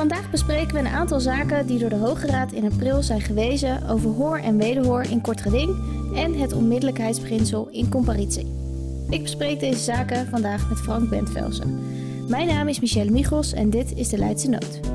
Vandaag bespreken we een aantal zaken die door de Hoge Raad in april zijn gewezen over hoor en wederhoor in kort geding en het onmiddellijkheidsbeginsel in comparitie. Ik bespreek deze zaken vandaag met Frank Bentvelsen. Mijn naam is Michelle Michels en dit is de Leidse Noot.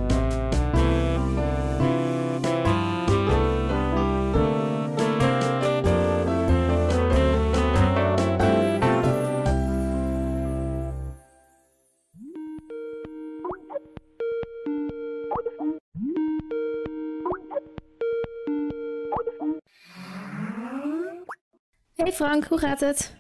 Hey Frank, hoe gaat het?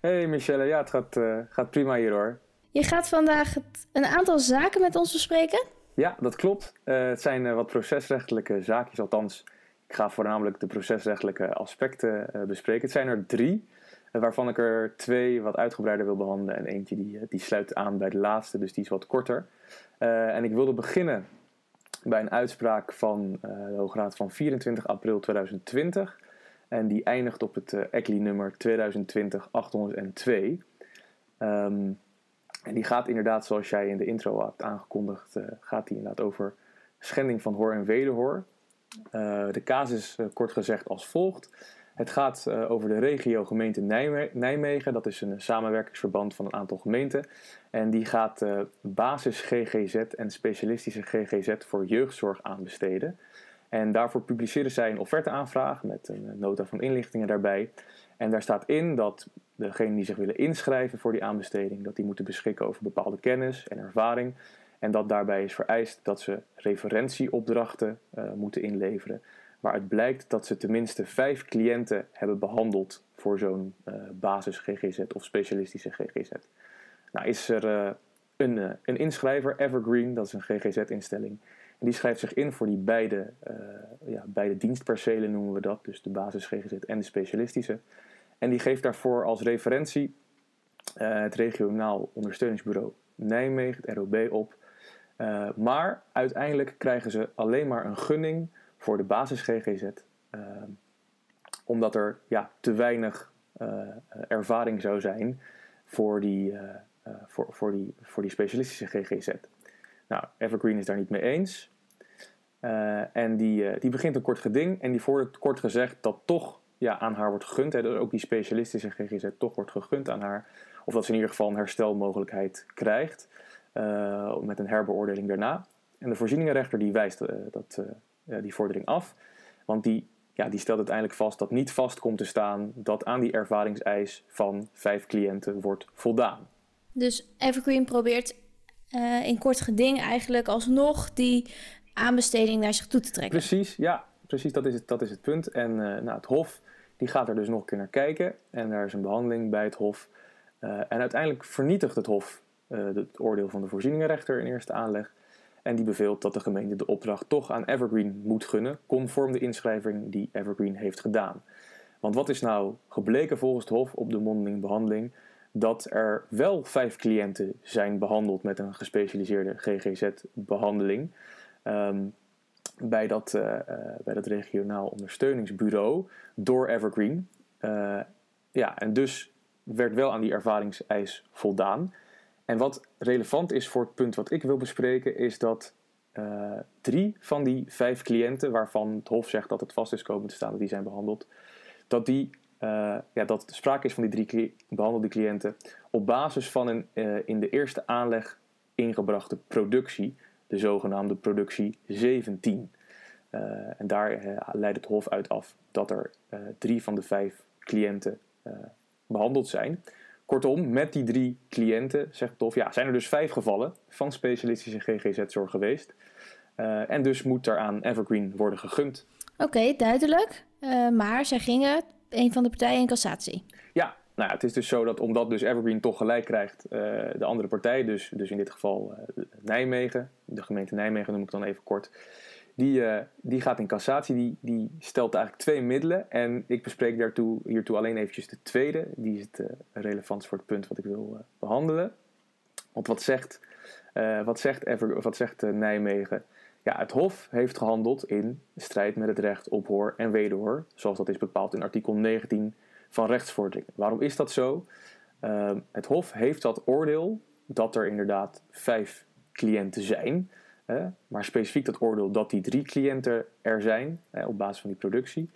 Hey Michelle, ja, het gaat, uh, gaat prima hier hoor. Je gaat vandaag een aantal zaken met ons bespreken? Ja, dat klopt. Uh, het zijn uh, wat procesrechtelijke zaakjes, althans. Ik ga voornamelijk de procesrechtelijke aspecten bespreken. Het zijn er drie, waarvan ik er twee wat uitgebreider wil behandelen. En eentje die, die sluit aan bij de laatste, dus die is wat korter. en ik wilde beginnen bij een uitspraak van de Hoge Raad van 24 april 2020. En die eindigt op het ECLI-nummer 2020-802. Um, en die gaat inderdaad, zoals jij in de intro hebt aangekondigd, uh, gaat die inderdaad over schending van hoor en wederhoor. Uh, de casus kort gezegd als volgt. Het gaat over de regio gemeente Nijme Nijmegen. Dat is een samenwerkingsverband van een aantal gemeenten. En die gaat basis GGZ en specialistische GGZ voor jeugdzorg aanbesteden. En daarvoor publiceren zij een offerteaanvraag met een nota van inlichtingen daarbij. En daar staat in dat degenen die zich willen inschrijven voor die aanbesteding, dat die moeten beschikken over bepaalde kennis en ervaring. En dat daarbij is vereist dat ze referentieopdrachten uh, moeten inleveren. Waaruit blijkt dat ze tenminste vijf cliënten hebben behandeld voor zo'n uh, basis GGZ of specialistische GGZ. Nou is er een, een inschrijver, Evergreen, dat is een GGZ-instelling. Die schrijft zich in voor die beide, uh, ja, beide dienstpercelen noemen we dat. Dus de basis GGZ en de specialistische. En die geeft daarvoor als referentie uh, het regionaal ondersteuningsbureau Nijmegen, het ROB, op. Uh, maar uiteindelijk krijgen ze alleen maar een gunning voor de basis GGZ. omdat er ja, te weinig ervaring zou zijn voor die, voor, voor, die, voor die specialistische GGZ. Nou, Evergreen is daar niet mee eens. Uh, en die, uh, die begint een kort geding en die vordert kort gezegd dat toch ja, aan haar wordt gegund. Hè, dat ook die specialistische GGZ toch wordt gegund aan haar. Of dat ze in ieder geval een herstelmogelijkheid krijgt uh, met een herbeoordeling daarna. En de voorzieningenrechter die wijst dat, die vordering af. Want die, ja, die stelt uiteindelijk vast dat niet vast komt te staan dat aan die ervaringseis van vijf cliënten wordt voldaan. Dus Evergreen probeert uh, in kort geding eigenlijk alsnog die aanbesteding naar zich toe te trekken. Precies, ja, precies, dat is het, dat is het punt. En uh, nou, het Hof die gaat er dus nog een keer naar kijken en daar is een behandeling bij het Hof. Uh, en uiteindelijk vernietigt het Hof het oordeel van de voorzieningenrechter in eerste aanleg. En die beveelt dat de gemeente de opdracht toch aan Evergreen moet gunnen, conform de inschrijving die Evergreen heeft gedaan. Want wat is nou gebleken volgens het Hof op de mondeling behandeling? Dat er wel vijf cliënten zijn behandeld met een gespecialiseerde GGZ-behandeling. Um, bij, dat, uh, uh, bij dat regionaal ondersteuningsbureau door Evergreen. Uh, ja, en dus werd wel aan die ervaringseis voldaan. En wat relevant is voor het punt wat ik wil bespreken, is dat drie van die vijf cliënten, waarvan het Hof zegt dat het vast is komen te staan dat die zijn behandeld, dat die uh, ja, dat sprake is van die drie behandelde cliënten op basis van een uh, in de eerste aanleg ingebrachte productie, de zogenaamde productie 17. Uh, eh, en daar leidt het Hof uit af dat er drie van de vijf cliënten behandeld zijn. Kortom, met die drie cliënten, zegt het Hof, ja, zijn er dus vijf gevallen van specialistische GGZ-zorg geweest. en dus moet er aan Evergreen worden gegund. Oké, duidelijk. maar zij gingen een van de partijen in cassatie. Ja, nou ja, het is dus zo dat omdat dus Evergreen toch gelijk krijgt, uh, de andere partij, dus, dus in dit geval uh, Nijmegen, de gemeente Nijmegen noem ik dan even kort, die, uh, die gaat in cassatie, die, die stelt eigenlijk twee middelen. En ik bespreek daartoe, hiertoe alleen eventjes de tweede, die is het relevant voor het punt wat ik wil behandelen. Want wat zegt, wat zegt, Ever, wat zegt Nijmegen? Ja, het Hof heeft gehandeld in strijd met het recht op hoor en wederhoor, zoals dat is bepaald in artikel 19 van rechtsvordering. Waarom is dat zo? Ehm, het Hof heeft dat oordeel dat er inderdaad vijf cliënten zijn, maar specifiek dat oordeel dat die drie cliënten er zijn op basis van die productie,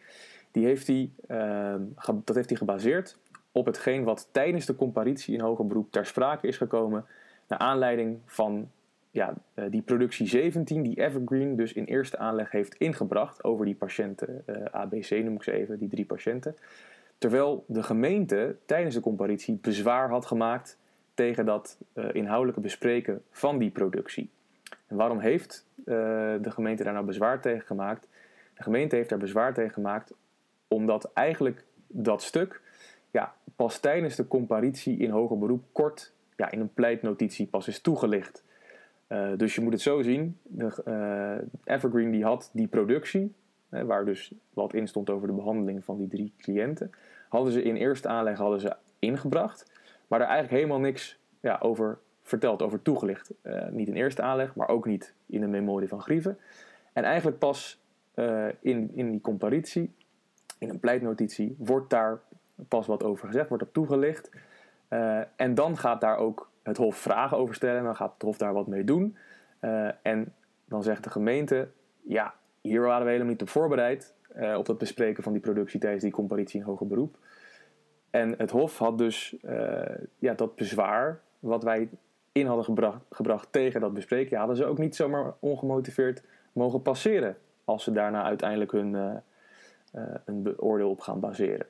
die heeft hij, ehm, dat heeft hij gebaseerd op hetgeen wat tijdens de comparitie in hoger beroep ter sprake is gekomen, naar aanleiding van ja, eh, die productie 17 die Evergreen dus in eerste aanleg heeft ingebracht over die patiënten, uh, eh, ABC noem ik ze even, die drie patiënten. Terwijl de gemeente tijdens de comparitie bezwaar had gemaakt tegen dat uh, inhoudelijke bespreken van die productie. En waarom heeft de gemeente daar nou bezwaar tegen gemaakt? De gemeente heeft daar bezwaar tegen gemaakt omdat eigenlijk dat stuk ja, pas tijdens de comparitie in hoger beroep kort ja, in een pleitnotitie pas is toegelicht. Uh, dus je moet het zo zien, de, uh, Evergreen die had die productie, waar dus wat in stond over de behandeling van die drie cliënten, hadden ze in eerste aanleg hadden ze ingebracht, maar daar eigenlijk helemaal niks ja, over verteld, over toegelicht. Uh, niet in eerste aanleg, maar ook niet in de memorie van Grieven. En eigenlijk pas in, in die comparitie, in een pleitnotitie, wordt daar pas wat over gezegd, wordt op toegelicht. en dan gaat daar ook het Hof vragen over stellen. En dan gaat het Hof daar wat mee doen. Uh, en dan zegt de gemeente: Ja, hier waren we helemaal niet op voorbereid. Uh, op het bespreken van die productie tijdens die comparitie in hoger beroep. En het Hof had dus uh, ja, dat bezwaar wat wij in hadden gebracht, gebracht tegen dat bespreken, ja, hadden ze ook niet zomaar ongemotiveerd mogen passeren. Als ze daarna uiteindelijk hun, een oordeel op gaan baseren.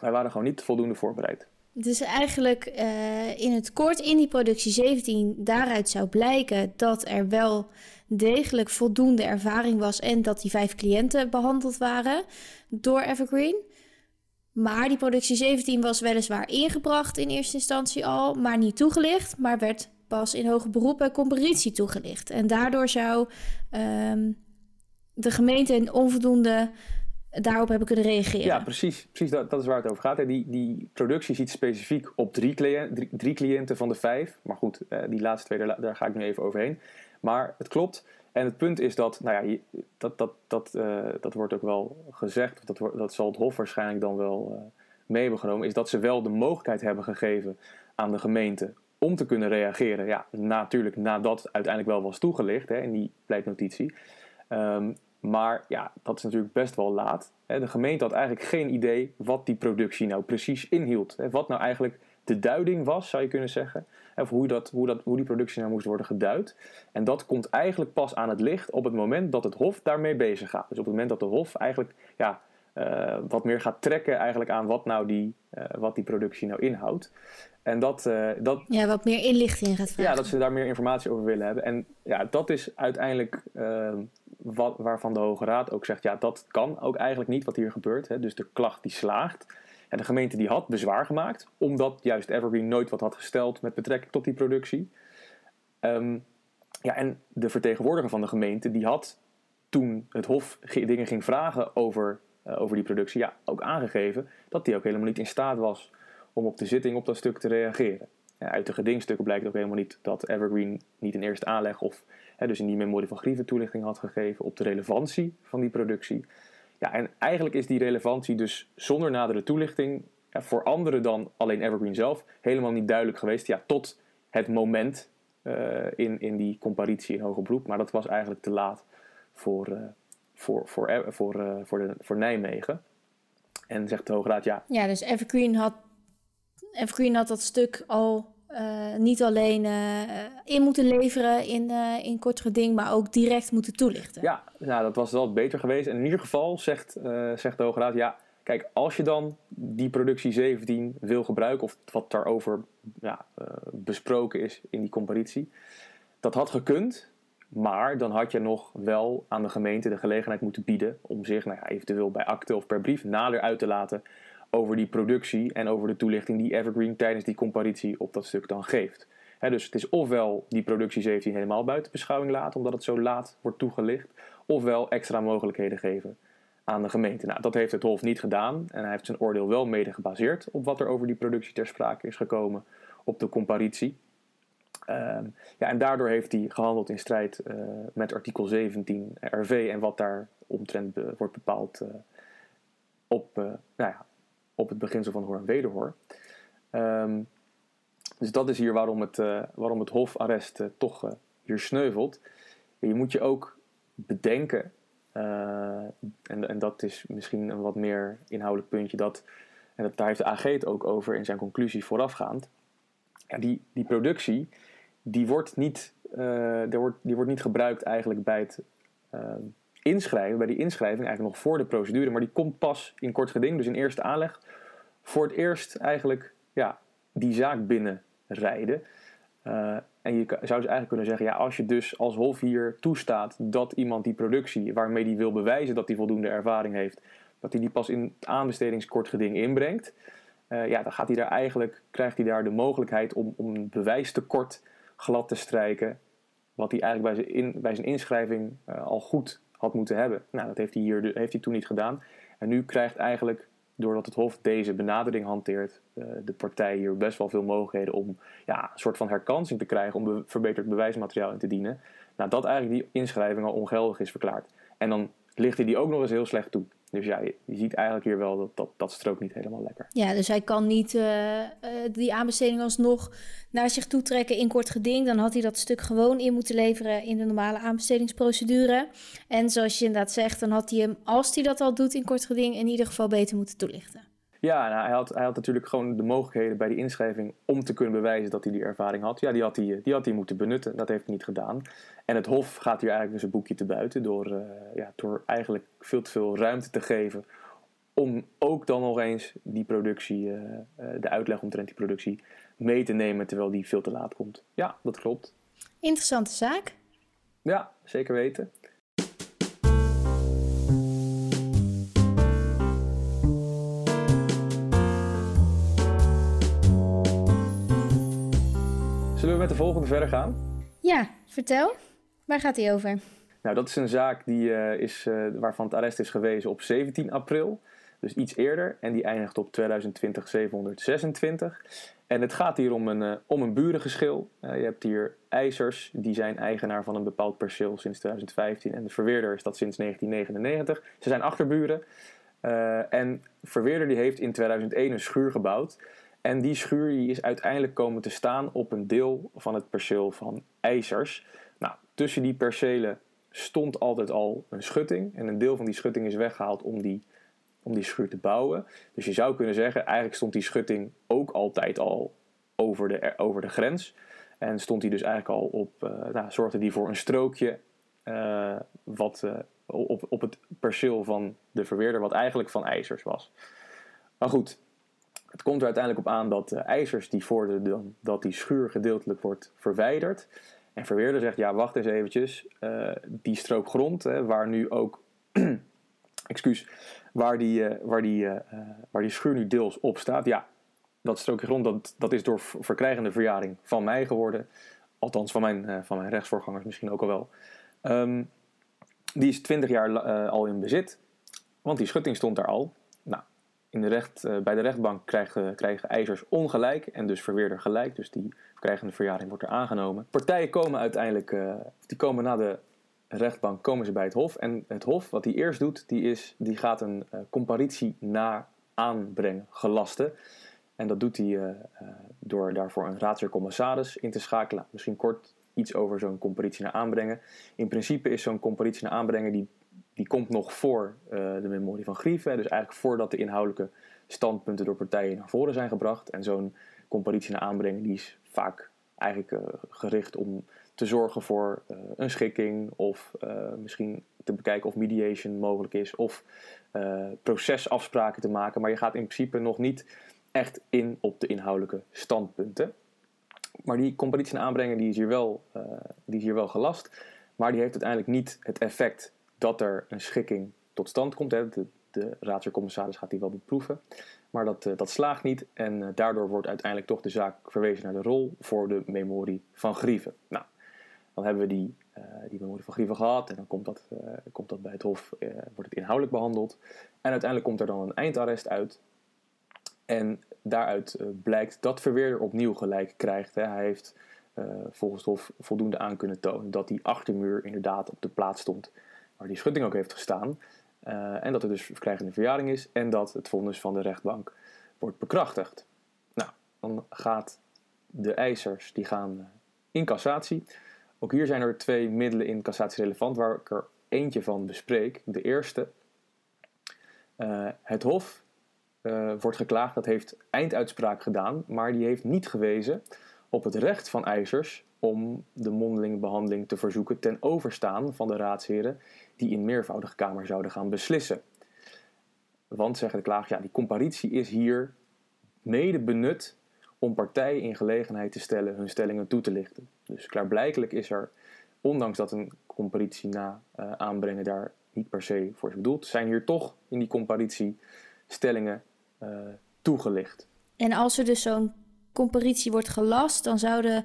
Wij waren gewoon niet voldoende voorbereid. Dus eigenlijk uh, in het kort in die productie 17 daaruit zou blijken dat er wel degelijk voldoende ervaring was en dat die vijf cliënten behandeld waren door Evergreen. Maar die productie 17 was weliswaar ingebracht in eerste instantie al, maar niet toegelicht, maar werd pas in hoger beroep en competitie toegelicht. En daardoor zou um, de gemeente een onvoldoende daarop hebben kunnen reageren. Ja, precies. precies dat, dat is waar het over gaat. Die, die productie ziet specifiek op drie, cliënt, drie, cliënten van de vijf. Maar goed, eh, die laatste twee, daar, ga ik nu even overheen. Maar het klopt. En het punt is dat, nou ja, dat, dat, dat, uh, dat wordt ook wel gezegd, dat, dat zal het Hof waarschijnlijk dan wel uh, mee hebben genomen, is dat ze wel de mogelijkheid hebben gegeven aan de gemeente om te kunnen reageren. Ja, natuurlijk nadat uiteindelijk wel was toegelicht hè, in die pleitnotitie. Um, maar ja, dat is natuurlijk best wel laat. De gemeente had eigenlijk geen idee wat die productie nou precies inhield. Wat nou eigenlijk de duiding was, zou je kunnen zeggen. Of hoe, dat, hoe, dat, hoe die productie nou moest worden geduid. En dat komt eigenlijk pas aan het licht op het moment dat het Hof daarmee bezig gaat. Dus op het moment dat de Hof eigenlijk ja, uh, wat meer gaat trekken eigenlijk aan wat, nou die, uh, wat die productie nou inhoudt. En dat, uh, dat, ja, wat meer inlichting gaat vragen. Ja, dat ze daar meer informatie over willen hebben. En ja, dat is uiteindelijk waarvan de Hoge Raad ook zegt, ja, dat kan ook eigenlijk niet wat hier gebeurt. Hè. Dus de klacht die slaagt. En de gemeente die had bezwaar gemaakt, omdat juist Evergreen nooit wat had gesteld met betrekking tot die productie. Um, ja, en de vertegenwoordiger van de gemeente, die had toen het Hof dingen ging vragen over, uh, over die productie, ja, ook aangegeven dat hij ook helemaal niet in staat was om op de zitting op dat stuk te reageren. Ja, uit de gedingstukken blijkt ook helemaal niet dat Evergreen niet in eerste aanleg of dus in die memorie van Grieven toelichting had gegeven op de relevantie van die productie. Ja, en eigenlijk is die relevantie dus zonder nadere toelichting ja, voor anderen dan alleen Evergreen zelf helemaal niet duidelijk geweest. Ja, tot het moment uh, in, in die comparitie in hoger beroep. Maar dat was eigenlijk te laat voor, uh, voor, voor, voor, uh, voor, de, voor Nijmegen. En zegt de Hoge Raad ja. Ja, dus Evergreen had, Evergreen had dat stuk al uh, niet alleen uh, in moeten leveren in, uh, in kort geding, maar ook direct moeten toelichten. Ja, nou, dat was wel beter geweest. En in ieder geval zegt, zegt de Hoge Raad, ja, kijk, als je dan die productie 17 wil gebruiken, of wat daarover ja, besproken is in die comparitie, dat had gekund, maar dan had je nog wel aan de gemeente de gelegenheid moeten bieden om zich nou ja, eventueel bij akte of per brief nader uit te laten over die productie en over de toelichting die Evergreen tijdens die comparitie op dat stuk dan geeft. dus het is ofwel die productie 17 helemaal buiten beschouwing laten, omdat het zo laat wordt toegelicht, ofwel extra mogelijkheden geven aan de gemeente. Nou, dat heeft het Hof niet gedaan en hij heeft zijn oordeel wel mede gebaseerd op wat er over die productie ter sprake is gekomen op de comparitie. Ehm, ja, en daardoor heeft hij gehandeld in strijd uh, met artikel 17 RV en wat daar omtrent wordt bepaald uh, op, nou ja, op het beginsel van hoor en wederhoor. Um, dus dat is hier waarom het, waarom het hofarrest toch hier sneuvelt. je moet je ook bedenken, en, en dat is misschien een wat meer inhoudelijk puntje, dat, en dat, daar heeft de AG het ook over in zijn conclusie voorafgaand. Ja, die, die productie die wordt niet, uh, wordt, die wordt niet gebruikt eigenlijk bij het uh, inschrijven, bij die inschrijving eigenlijk nog voor de procedure, maar die komt pas in kort geding, dus in eerste aanleg, voor het eerst eigenlijk ja, die zaak binnenrijden. Uh, en je zou dus eigenlijk kunnen zeggen, ja, als je dus als Hof hier toestaat dat iemand die productie, waarmee die wil bewijzen dat hij voldoende ervaring heeft, dat hij die pas in het aanbestedingskort geding inbrengt, ja, dan gaat hij daar eigenlijk, krijgt hij daar de mogelijkheid om, om een bewijstekort glad te strijken. Wat hij eigenlijk bij zijn, bij zijn inschrijving uh, al goed had moeten hebben. Nou, dat heeft hij hier heeft hij toen niet gedaan. En nu krijgt eigenlijk, doordat het Hof deze benadering hanteert, uh, de partij hier best wel veel mogelijkheden om ja, een soort van herkansing te krijgen, om be verbeterd bewijsmateriaal in te dienen. Nou, dat eigenlijk die inschrijving al ongeldig is verklaard. En dan ligt hij die ook nog eens heel slecht toe. Dus ja, je, ziet eigenlijk hier wel dat, dat dat niet helemaal lekker. Ja, dus hij kan niet uh, uh, die aanbesteding alsnog naar zich toe trekken in kort geding. Dan had hij dat stuk gewoon in moeten leveren in de normale aanbestedingsprocedure. En zoals je inderdaad zegt, dan had hij hem, als hij dat al doet in kort geding, in ieder geval beter moeten toelichten. Ja, nou, hij, had, hij had natuurlijk gewoon de mogelijkheden bij die inschrijving om te kunnen bewijzen dat hij die ervaring had. Ja, die had hij, die had hij moeten benutten. Dat heeft hij niet gedaan. En het Hof gaat hier eigenlijk dus een boekje te buiten door, uh, ja, door eigenlijk veel te veel ruimte te geven om ook dan nog eens die productie, uh, uh, de uitleg omtrent die productie, mee te nemen terwijl die veel te laat komt. Ja, dat klopt. Interessante zaak. Ja, zeker weten. Zullen we met de volgende verder gaan? Ja, vertel. Waar gaat hij over? Nou, dat is een zaak die, uh, is, uh, waarvan het arrest is gewezen op 17 april. Dus iets eerder. En die eindigt op 2020-726. En het gaat hier om een, uh, om een burengeschil. je hebt hier eisers, die zijn eigenaar van een bepaald perceel sinds 2015. En de verweerder is dat sinds 1999. Ze zijn achterburen. en verweerder die heeft in 2001 een schuur gebouwd. En die schuur die is uiteindelijk komen te staan op een deel van het perceel van ijzers. Nou, tussen die percelen stond altijd al een schutting. En een deel van die schutting is weggehaald om die, om die schuur te bouwen. Dus je zou kunnen zeggen, eigenlijk stond die schutting ook altijd al over de, over de grens. En stond die dus eigenlijk al op, uh, nou, zorgde die voor een strookje uh, wat, uh, op, op het perceel van de verweerder, wat eigenlijk van ijzers was. Maar goed, het komt er uiteindelijk op aan dat ijzers die vorderden dat die schuur gedeeltelijk wordt verwijderd. En Verweerder zegt, ja wacht eens eventjes, uh, die strook grond hè, waar nu ook, excuus, waar die, uh, waar, die, uh, waar die schuur nu deels op staat. Ja, dat strookje grond dat, dat is door verkrijgende verjaring van mij geworden. Althans van mijn, van mijn rechtsvoorgangers misschien ook al wel. Um, die is 20 jaar al in bezit, want die schutting stond daar al in de recht, uh, bij de rechtbank krijgen, krijgen eisers ongelijk en dus verweerder gelijk. Dus die krijgende verjaring wordt er aangenomen. Partijen komen uiteindelijk, uh, die komen na de rechtbank komen ze bij het Hof. En het Hof, wat hij eerst doet, die, is, die gaat een uh, comparitie na aanbrengen, gelasten. En dat doet hij door daarvoor een raadsheer commissaris in te schakelen. Misschien kort iets over zo'n comparitie naar aanbrengen. In principe is zo'n comparitie naar aanbrengen die die komt nog voor uh, de memorie van Grieven. Dus eigenlijk voordat de inhoudelijke standpunten door partijen naar voren zijn gebracht. En zo'n comparitie naar aanbrengen die is vaak eigenlijk uh, gericht om te zorgen voor uh, een schikking. Of misschien te bekijken of mediation mogelijk is. Of procesafspraken te maken. Maar je gaat in principe nog niet echt in op de inhoudelijke standpunten. Maar die comparitie naar aanbrengen die is, hier wel, die is hier wel gelast. Maar die heeft uiteindelijk niet het effect dat er een schikking tot stand komt. Hè. De, de raadsheercommissaris gaat die wel beproeven. Maar dat, uh, dat slaagt niet en uh, daardoor wordt uiteindelijk toch de zaak verwezen naar de rol voor de memorie van Grieven. Nou, dan hebben we die, uh, die memorie van Grieven gehad en dan komt dat, komt dat bij het Hof, wordt het inhoudelijk behandeld. En uiteindelijk komt er dan een eindarrest uit. En daaruit blijkt dat Verweerder opnieuw gelijk krijgt. Hè. Hij heeft volgens het Hof voldoende aan kunnen tonen dat die achtermuur inderdaad op de plaats stond waar die schutting ook heeft gestaan. en dat er dus verkrijgende verjaring is en dat het vonnis van de rechtbank wordt bekrachtigd. Nou, dan gaat de eisers die gaan in cassatie. Ook hier zijn er twee middelen in cassatie relevant waar ik er eentje van bespreek. De eerste, uh, het Hof wordt geklaagd, dat heeft einduitspraak gedaan, maar die heeft niet gewezen op het recht van eisers om de mondelinge behandeling te verzoeken ten overstaan van de raadsheren die in meervoudige kamer zouden gaan beslissen. Want, zeggen de klaag, ja, die comparitie is hier mede benut om partijen in gelegenheid te stellen hun stellingen toe te lichten. Dus klaarblijkelijk is er, ondanks dat een comparitie na uh, aanbrengen daar niet per se voor is bedoeld, zijn hier toch in die comparitie stellingen uh, toegelicht. En als er dus zo'n comparitie wordt gelast, dan zouden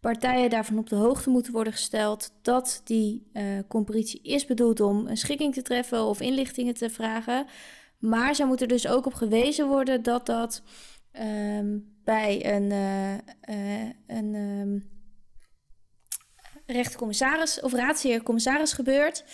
partijen daarvan op de hoogte moeten worden gesteld dat die uh, comparitie is bedoeld om een schikking te treffen of inlichtingen te vragen. Maar zou moeten dus ook op gewezen worden dat dat um, bij een, uh, een um, rechtercommissaris of raadsheer-commissaris gebeurt,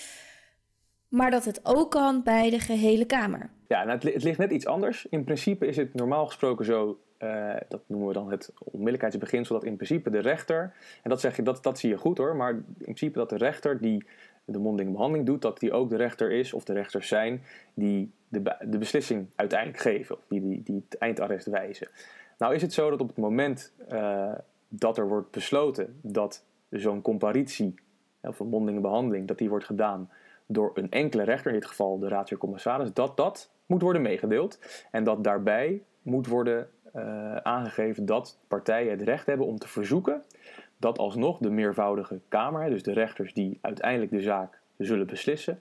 maar dat het ook kan bij de gehele Kamer. Ja, het, het, ligt net iets anders. In principe is het normaal gesproken zo, uh, dat noemen we dan het onmiddellijkheidsbeginsel, dat in principe de rechter, en dat zeg je, dat, dat zie je goed hoor, maar in principe dat de rechter die de mondelinge behandeling doet, dat die ook de rechter is of de rechters zijn die de, de beslissing uiteindelijk geven, of die, die, het eindarrest wijzen. Nou is het zo dat op het moment uh, dat er wordt besloten dat zo'n comparitie, of een mondelinge behandeling, dat die wordt gedaan door een enkele rechter, in dit geval de raadsheer-commissaris, dat dat moet worden meegedeeld. En dat daarbij moet worden uh, aangegeven dat partijen het recht hebben om te verzoeken dat alsnog de meervoudige Kamer, dus de rechters die uiteindelijk de zaak zullen beslissen,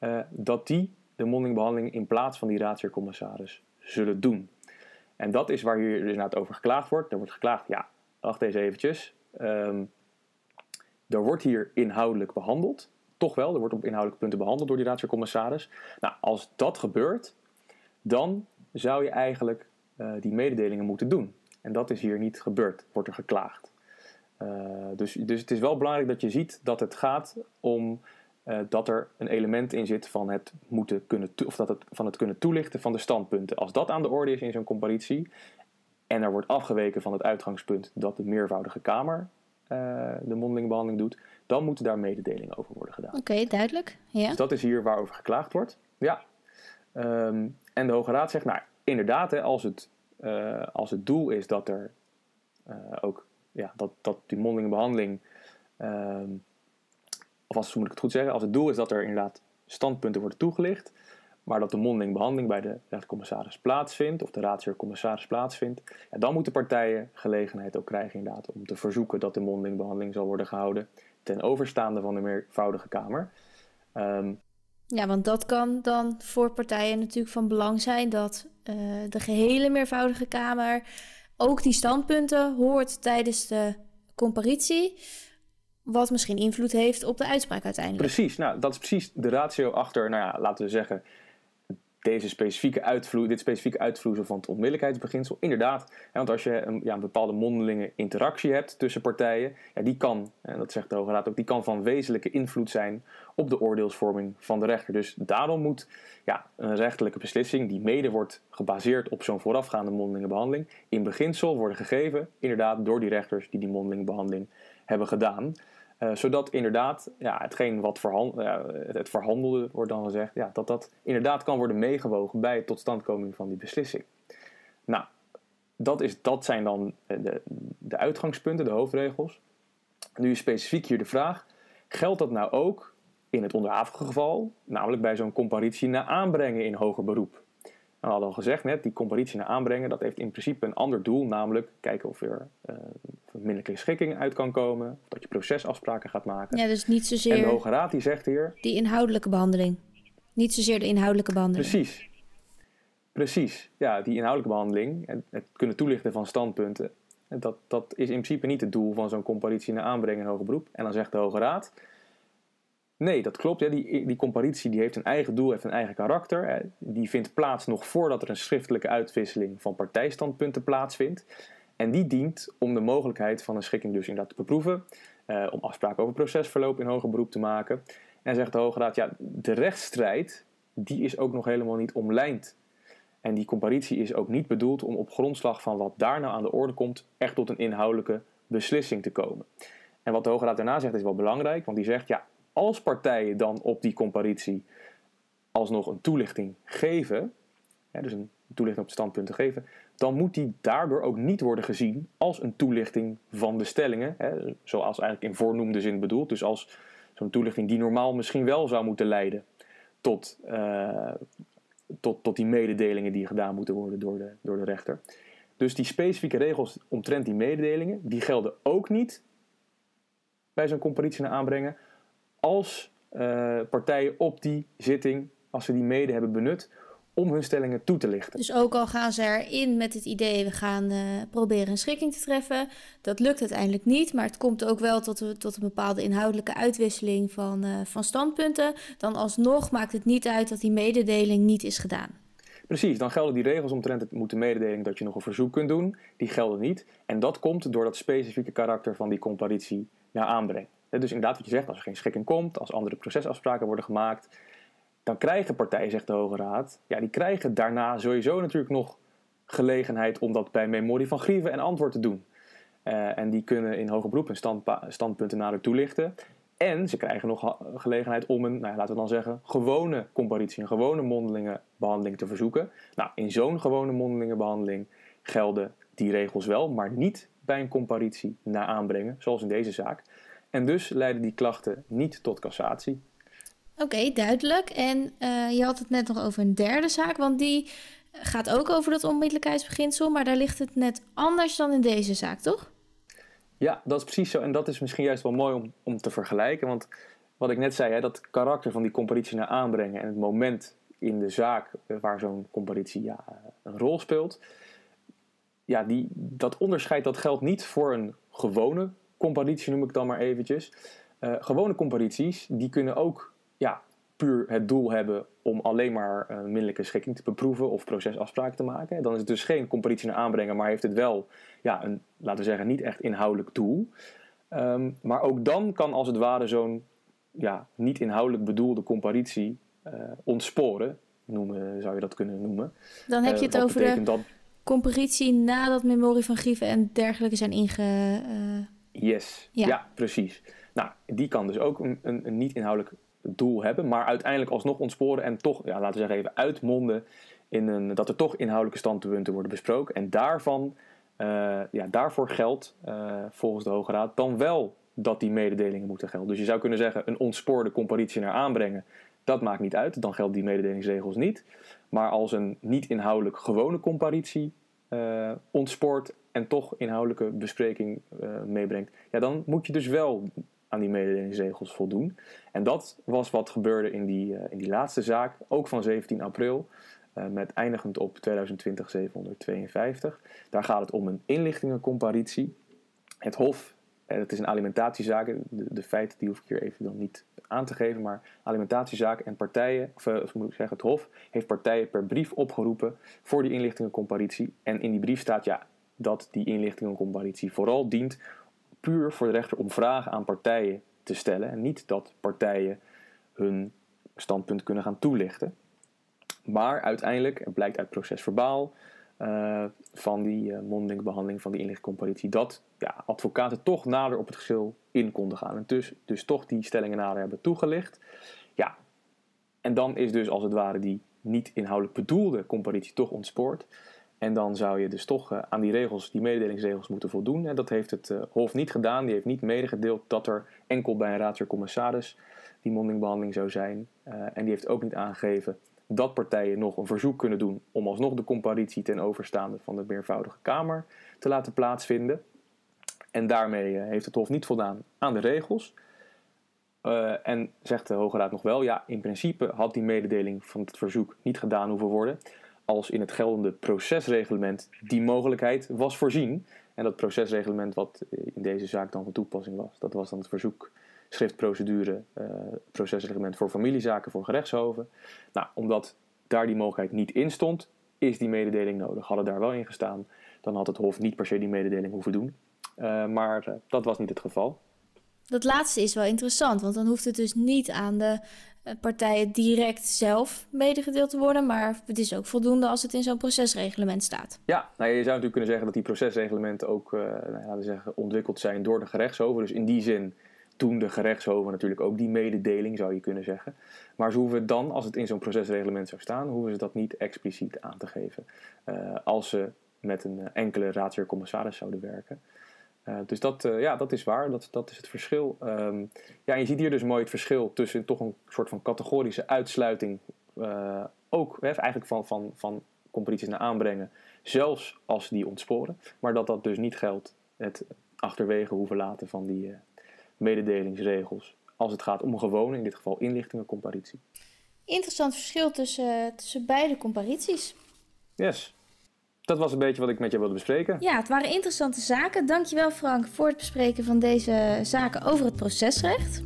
uh, dat die de mondelinge in plaats van die raadsheer-commissaris zullen doen. En dat is waar hier inderdaad over geklaagd wordt. Er wordt geklaagd, ja, wacht eens eventjes. Um, er wordt hier inhoudelijk behandeld. Toch wel, er wordt op inhoudelijke punten behandeld door die raadsheer-commissaris. Nou, als dat gebeurt, dan zou je eigenlijk uh, die mededelingen moeten doen. En dat is hier niet gebeurd, wordt er geklaagd. Uh, dus, dus het is wel belangrijk dat je ziet dat het gaat om uh, dat er een element in zit van het, moeten kunnen of dat het, van het kunnen toelichten van de standpunten. Als dat aan de orde is in zo'n comparitie en er wordt afgeweken van het uitgangspunt dat de meervoudige Kamer uh, de mondelinge behandeling doet, dan moeten daar mededelingen over worden gedaan. Oké, okay, duidelijk. Ja. Dus dat is hier waarover geklaagd wordt. Ja. Um, en de Hoge Raad zegt, nou inderdaad, hè, als, het, uh, als het doel is dat er ook ja, dat, dat die mondelinge behandeling um, of als moet ik het goed zeggen, als het doel is dat er inderdaad standpunten worden toegelicht, maar dat de mondeling behandeling bij de rechtercommissaris plaatsvindt, of de raadsheer-commissaris plaatsvindt, dan moeten partijen gelegenheid ook krijgen inderdaad om te verzoeken dat de mondeling behandeling zal worden gehouden ten overstaande van de meervoudige Kamer. Um, ja, want dat kan dan voor partijen natuurlijk van belang zijn dat uh, de gehele meervoudige Kamer ook die standpunten hoort tijdens de comparitie. Wat misschien invloed heeft op de uitspraak uiteindelijk. Precies, nou dat is precies de ratio achter, nou ja, laten we zeggen, deze specifieke uitvloe, dit specifieke uitvloeisel van het onmiddellijkheidsbeginsel. Inderdaad, want als je een, ja, een bepaalde mondelinge interactie hebt tussen partijen, ja, die kan, en dat zegt de Hoge Raad ook, die kan van wezenlijke invloed zijn op de oordeelsvorming van de rechter. Dus daarom moet ja, een rechterlijke beslissing, die mede wordt gebaseerd op zo'n voorafgaande mondelinge behandeling, in beginsel worden gegeven, inderdaad, door die rechters die die mondelinge behandeling hebben gedaan. Uh, zodat inderdaad ja, hetgeen wat het verhandelde wordt dan gezegd, ja, dat dat inderdaad kan worden meegewogen bij het totstandkoming van die beslissing. Nou, dat, is, dat zijn dan de, de uitgangspunten, de hoofdregels. Nu is specifiek hier de vraag, geldt dat nou ook in het onderhavige geval, namelijk bij zo'n comparitie na aanbrengen in hoger beroep? We hadden al gezegd net, die comparitie naar aanbrengen, dat heeft in principe een ander doel, namelijk kijken of er uh, minderlijke schikking uit kan komen, of dat je procesafspraken gaat maken. Ja, dus niet zozeer... En de Hoge Raad die zegt hier... Die inhoudelijke behandeling. Niet zozeer de inhoudelijke behandeling. Precies. Precies. Ja, die inhoudelijke behandeling, en het kunnen toelichten van standpunten, dat, dat is in principe niet het doel van zo'n comparitie naar aanbrengen in hoger beroep. En dan zegt de Hoge Raad, Nee, dat klopt. Die, die comparitie die heeft een eigen doel, heeft een eigen karakter. Die vindt plaats nog voordat er een schriftelijke uitwisseling van partijstandpunten plaatsvindt. En die dient om de mogelijkheid van een schikking dus inderdaad te beproeven, uh, om afspraken over procesverloop in hoger beroep te maken. En zegt de Hoge Raad, ja, de rechtsstrijd die is ook nog helemaal niet omlijnd. En die comparitie is ook niet bedoeld om op grondslag van wat daar nou aan de orde komt, echt tot een inhoudelijke beslissing te komen. En wat de Hoge Raad daarna zegt is wel belangrijk, want die zegt, ja, als partijen dan op die comparitie alsnog een toelichting geven, dus een toelichting op de standpunten geven, dan moet die daardoor ook niet worden gezien als een toelichting van de stellingen, hè, zoals eigenlijk in voornoemde zin bedoeld. Dus als zo'n toelichting die normaal misschien wel zou moeten leiden tot, uh, tot, tot die mededelingen die gedaan moeten worden door de, door de rechter. Dus die specifieke regels omtrent die mededelingen, die gelden ook niet bij zo'n comparitie naar aanbrengen als uh, partijen op die zitting, als ze die mede hebben benut, om hun stellingen toe te lichten. Dus ook al gaan ze erin met het idee, we gaan uh, proberen een schikking te treffen. Dat lukt uiteindelijk niet, maar het komt ook wel tot, tot een bepaalde inhoudelijke uitwisseling van, uh, van standpunten. Dan alsnog maakt het niet uit dat die mededeling niet is gedaan. Precies, dan gelden die regels omtrent het moeten mededeling dat je nog een verzoek kunt doen. Die gelden niet. En dat komt door dat specifieke karakter van die comparitie naar aanbreng. Dus inderdaad wat je zegt, als er geen schikking komt, als andere procesafspraken worden gemaakt dan krijgen partijen, zegt de Hoge Raad, ja, die krijgen daarna sowieso natuurlijk nog gelegenheid om dat bij memorie van grieven en antwoord te doen. Uh, en die kunnen in hoger beroep hun standpunten nader toelichten. En ze krijgen nog gelegenheid om een, nou ja, laten we dan zeggen, gewone comparitie, een gewone mondelinge behandeling te verzoeken. Nou, in zo'n gewone mondelinge behandeling gelden die regels wel, maar niet bij een comparitie na aanbrengen, zoals in deze zaak. En dus leiden die klachten niet tot cassatie. Oké, duidelijk. En uh, je had het net nog over een derde zaak, want die gaat ook over dat onmiddellijkheidsbeginsel, maar daar ligt het net anders dan in deze zaak, toch? Ja, dat is precies zo. En dat is misschien juist wel mooi om, om te vergelijken. Want wat ik net zei, hè, dat karakter van die comparitie naar aanbrengen en het moment in de zaak waar zo'n comparitie ja, een rol speelt. Ja, die, dat onderscheid dat geldt niet voor een gewone comparitie, noem ik dan maar eventjes. Uh, gewone comparities, die kunnen ook ja, puur het doel hebben om alleen maar een middelijke schikking te beproeven of procesafspraken te maken. Dan is het dus geen comparitie naar aanbrengen, maar heeft het wel ja, een, laten we zeggen, niet echt inhoudelijk doel. Ehm, maar ook dan kan als het ware zo'n ja, niet inhoudelijk bedoelde comparitie uh, ontsporen, noemen, zou je dat kunnen noemen. Dan heb je het uh, over de dat... comparitie nadat memorie van grieven en dergelijke zijn inge... Yes, ja. ja. precies. Nou, die kan dus ook een, een, een niet inhoudelijk doel hebben, maar uiteindelijk alsnog ontsporen en toch, ja, laten we zeggen, even uitmonden in een, dat er toch inhoudelijke standpunten worden besproken. En daarvan, uh, ja, daarvoor geldt uh, volgens de Hoge Raad dan wel dat die mededelingen moeten gelden. Dus je zou kunnen zeggen, een ontspoorde comparitie naar aanbrengen, dat maakt niet uit, dan gelden die mededelingsregels niet. Maar als een niet inhoudelijk gewone comparitie uh, ontspoort en toch inhoudelijke bespreking meebrengt, ja, dan moet je dus wel aan die mededelingsregels voldoen. En dat was wat gebeurde in die, uh, in die laatste zaak, ook van 17 april, uh, met eindigend op 2020 752. Daar gaat het om een inlichtingencomparitie. Het Hof, het is een alimentatiezaak, de, feiten die hoef ik hier even dan niet aan te geven, maar alimentatiezaak en partijen, of moet ik zeggen, het Hof heeft partijen per brief opgeroepen voor die inlichtingencomparitie. En in die brief staat ja, dat die inlichtingencomparitie vooral dient puur voor de rechter om vragen aan partijen te stellen en niet dat partijen hun standpunt kunnen gaan toelichten. Maar uiteindelijk, het blijkt uit procesverbaal uh, van die uh, mondelinge behandeling van die inlichtcomparitie, dat ja, advocaten toch nader op het geschil in konden gaan. En dus, dus toch die stellingen nader hebben toegelicht. Ja, en dan is dus als het ware die niet inhoudelijk bedoelde comparitie toch ontspoord. En dan zou je dus toch uh, aan die regels, die mededelingsregels moeten voldoen. En dat heeft het uh, Hof niet gedaan. Die heeft niet medegedeeld dat er enkel bij een raadsheer-commissaris die mondingbehandeling zou zijn. Uh, en die heeft ook niet aangegeven dat partijen nog een verzoek kunnen doen om alsnog de comparitie ten overstaande van de meervoudige Kamer te laten plaatsvinden. En daarmee heeft het Hof niet voldaan aan de regels. en zegt de Hoge Raad nog wel, ja, in principe had die mededeling van het verzoek niet gedaan hoeven worden als in het geldende procesreglement die mogelijkheid was voorzien. En dat procesreglement wat in deze zaak dan van toepassing was, dat was dan het verzoekschriftprocedure, uh, procesreglement voor familiezaken voor gerechtshoven. Nou, omdat daar die mogelijkheid niet in stond, is die mededeling nodig. Hadden daar wel in gestaan, dan had het Hof niet per se die mededeling hoeven doen. maar dat was niet het geval. Dat laatste is wel interessant, want dan hoeft het dus niet aan de partijen direct zelf medegedeeld te worden, maar het is ook voldoende als het in zo'n procesreglement staat. Ja, nou, je zou natuurlijk kunnen zeggen dat die procesreglementen ook uh, nou, laten we zeggen, ontwikkeld zijn door de gerechtshoven. Dus in die zin doen de gerechtshoven natuurlijk ook die mededeling, zou je kunnen zeggen. Maar ze hoeven dan, als het in zo'n procesreglement zou staan, hoeven ze dat niet expliciet aan te geven. Uh, als ze met een enkele raadsheer commissaris zouden werken. Uh, dus dat, uh, ja, dat is waar, dat, dat is het verschil. Um, ja, je ziet hier dus mooi het verschil tussen toch een soort van categorische uitsluiting, uh, ook hè, eigenlijk van, van, van competities naar aanbrengen, zelfs als die ontsporen. Maar dat dat dus niet geldt, het achterwege hoeven laten van die mededelingsregels, als het gaat om een gewone, in dit geval inlichtingencomparitie. Interessant verschil tussen, tussen beide comparities. Yes dat was een beetje wat ik met je wilde bespreken. Ja, het waren interessante zaken. Dankjewel Frank voor het bespreken van deze zaken over het procesrecht.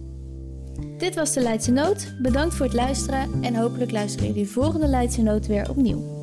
Dit was de Leidse Noot. Bedankt voor het luisteren en hopelijk luisteren jullie volgende Leidse Noot weer opnieuw.